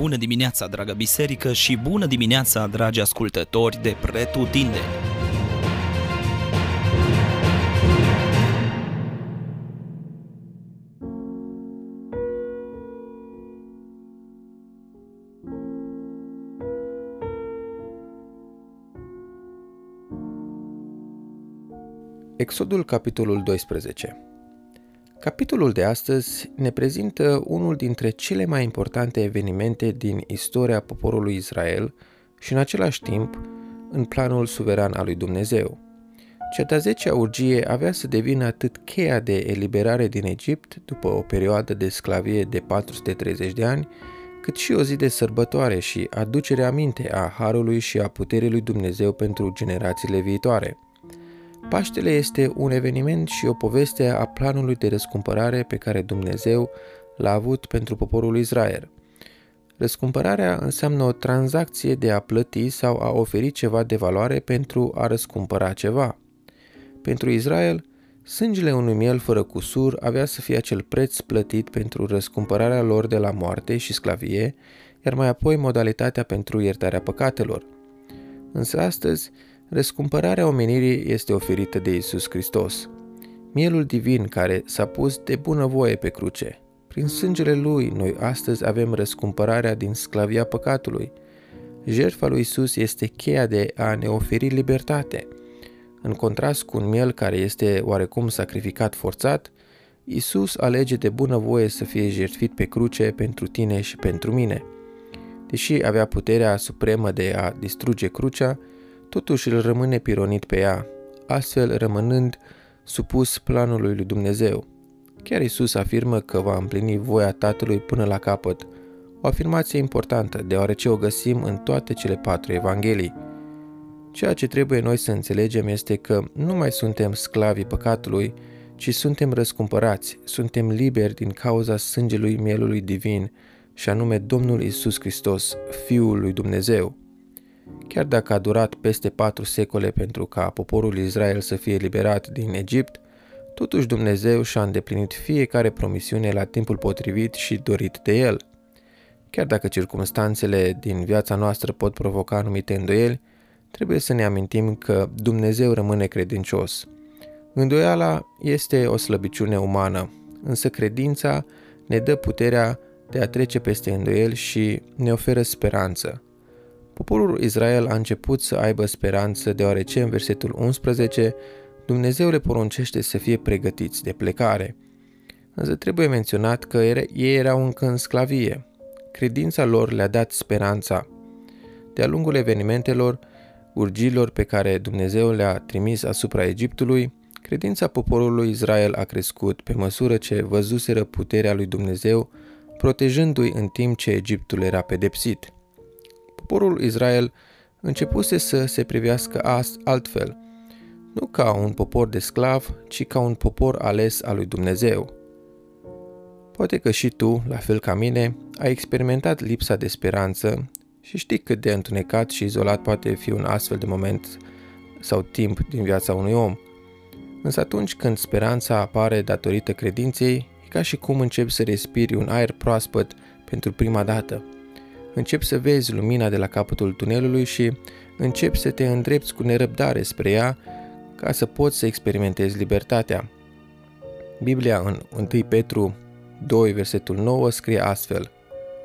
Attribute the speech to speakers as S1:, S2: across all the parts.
S1: Bună dimineața, dragă biserică, și bună dimineața, dragi ascultători de Pretutindeni!
S2: Exodul, capitolul 12 Capitolul de astăzi ne prezintă unul dintre cele mai importante evenimente din istoria poporului Israel și în același timp în planul suveran al lui Dumnezeu. Cea de-a zecea urgie avea să devină atât cheia de eliberare din Egipt după o perioadă de sclavie de 430 de ani, cât și o zi de sărbătoare și aducere aminte a harului și a puterii lui Dumnezeu pentru generațiile viitoare – Paștele este un eveniment și o poveste a planului de răscumpărare pe care Dumnezeu l-a avut pentru poporul Israel. Răscumpărarea înseamnă o tranzacție de a plăti sau a oferi ceva de valoare pentru a răscumpăra ceva. Pentru Israel, sângele unui miel fără cusur avea să fie acel preț plătit pentru răscumpărarea lor de la moarte și sclavie, iar mai apoi modalitatea pentru iertarea păcatelor. Însă astăzi, Răscumpărarea omenirii este oferită de Isus Hristos. Mielul divin care s-a pus de bunăvoie pe cruce. Prin sângele Lui, noi astăzi avem răscumpărarea din sclavia păcatului. Jertfa lui Isus este cheia de a ne oferi libertate. În contrast cu un miel care este oarecum sacrificat forțat, Isus alege de bunăvoie să fie jertfit pe cruce pentru tine și pentru mine. Deși avea puterea supremă de a distruge crucea, totuși îl rămâne pironit pe ea, astfel rămânând supus planului lui Dumnezeu. Chiar Isus afirmă că va împlini voia Tatălui până la capăt, o afirmație importantă, deoarece o găsim în toate cele patru evanghelii. Ceea ce trebuie noi să înțelegem este că nu mai suntem sclavii păcatului, ci suntem răscumpărați, suntem liberi din cauza sângelui mielului divin, și anume Domnul Isus Hristos, Fiul lui Dumnezeu. Chiar dacă a durat peste patru secole pentru ca poporul Israel să fie liberat din Egipt, totuși Dumnezeu și-a îndeplinit fiecare promisiune la timpul potrivit și dorit de el. Chiar dacă circumstanțele din viața noastră pot provoca anumite îndoieli, trebuie să ne amintim că Dumnezeu rămâne credincios. Îndoiala este o slăbiciune umană, însă credința ne dă puterea de a trece peste îndoieli și ne oferă speranță. Poporul Israel a început să aibă speranță deoarece în versetul 11 Dumnezeu le poruncește să fie pregătiți de plecare. Însă trebuie menționat că ei erau încă în sclavie. Credința lor le-a dat speranța. De-a lungul evenimentelor, urgilor pe care Dumnezeu le-a trimis asupra Egiptului, credința poporului Israel a crescut pe măsură ce văzuseră puterea lui Dumnezeu, protejându-i în timp ce Egiptul era pedepsit poporul Israel începuse să se privească altfel, nu ca un popor de sclav, ci ca un popor ales al lui Dumnezeu. Poate că și tu, la fel ca mine, ai experimentat lipsa de speranță și știi cât de întunecat și izolat poate fi un astfel de moment sau timp din viața unui om. Însă atunci când speranța apare datorită credinței, e ca și cum începi să respiri un aer proaspăt pentru prima dată – începi să vezi lumina de la capătul tunelului și începi să te îndrepți cu nerăbdare spre ea ca să poți să experimentezi libertatea. Biblia în 1 Petru 2, versetul 9 scrie astfel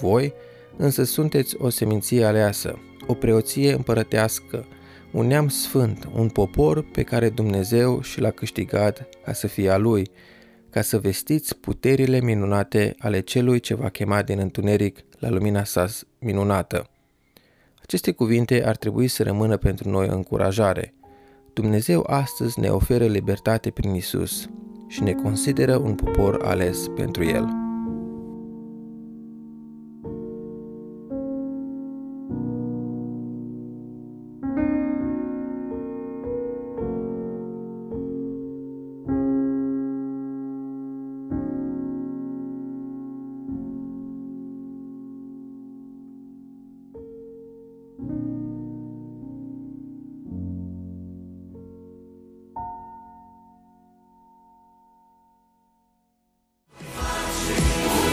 S2: Voi însă sunteți o seminție aleasă, o preoție împărătească, un neam sfânt, un popor pe care Dumnezeu și l-a câștigat ca să fie a Lui, ca să vestiți puterile minunate ale celui ce va chema din întuneric la lumina sa minunată. Aceste cuvinte ar trebui să rămână pentru noi încurajare. Dumnezeu astăzi ne oferă libertate prin Isus și ne consideră un popor ales pentru El.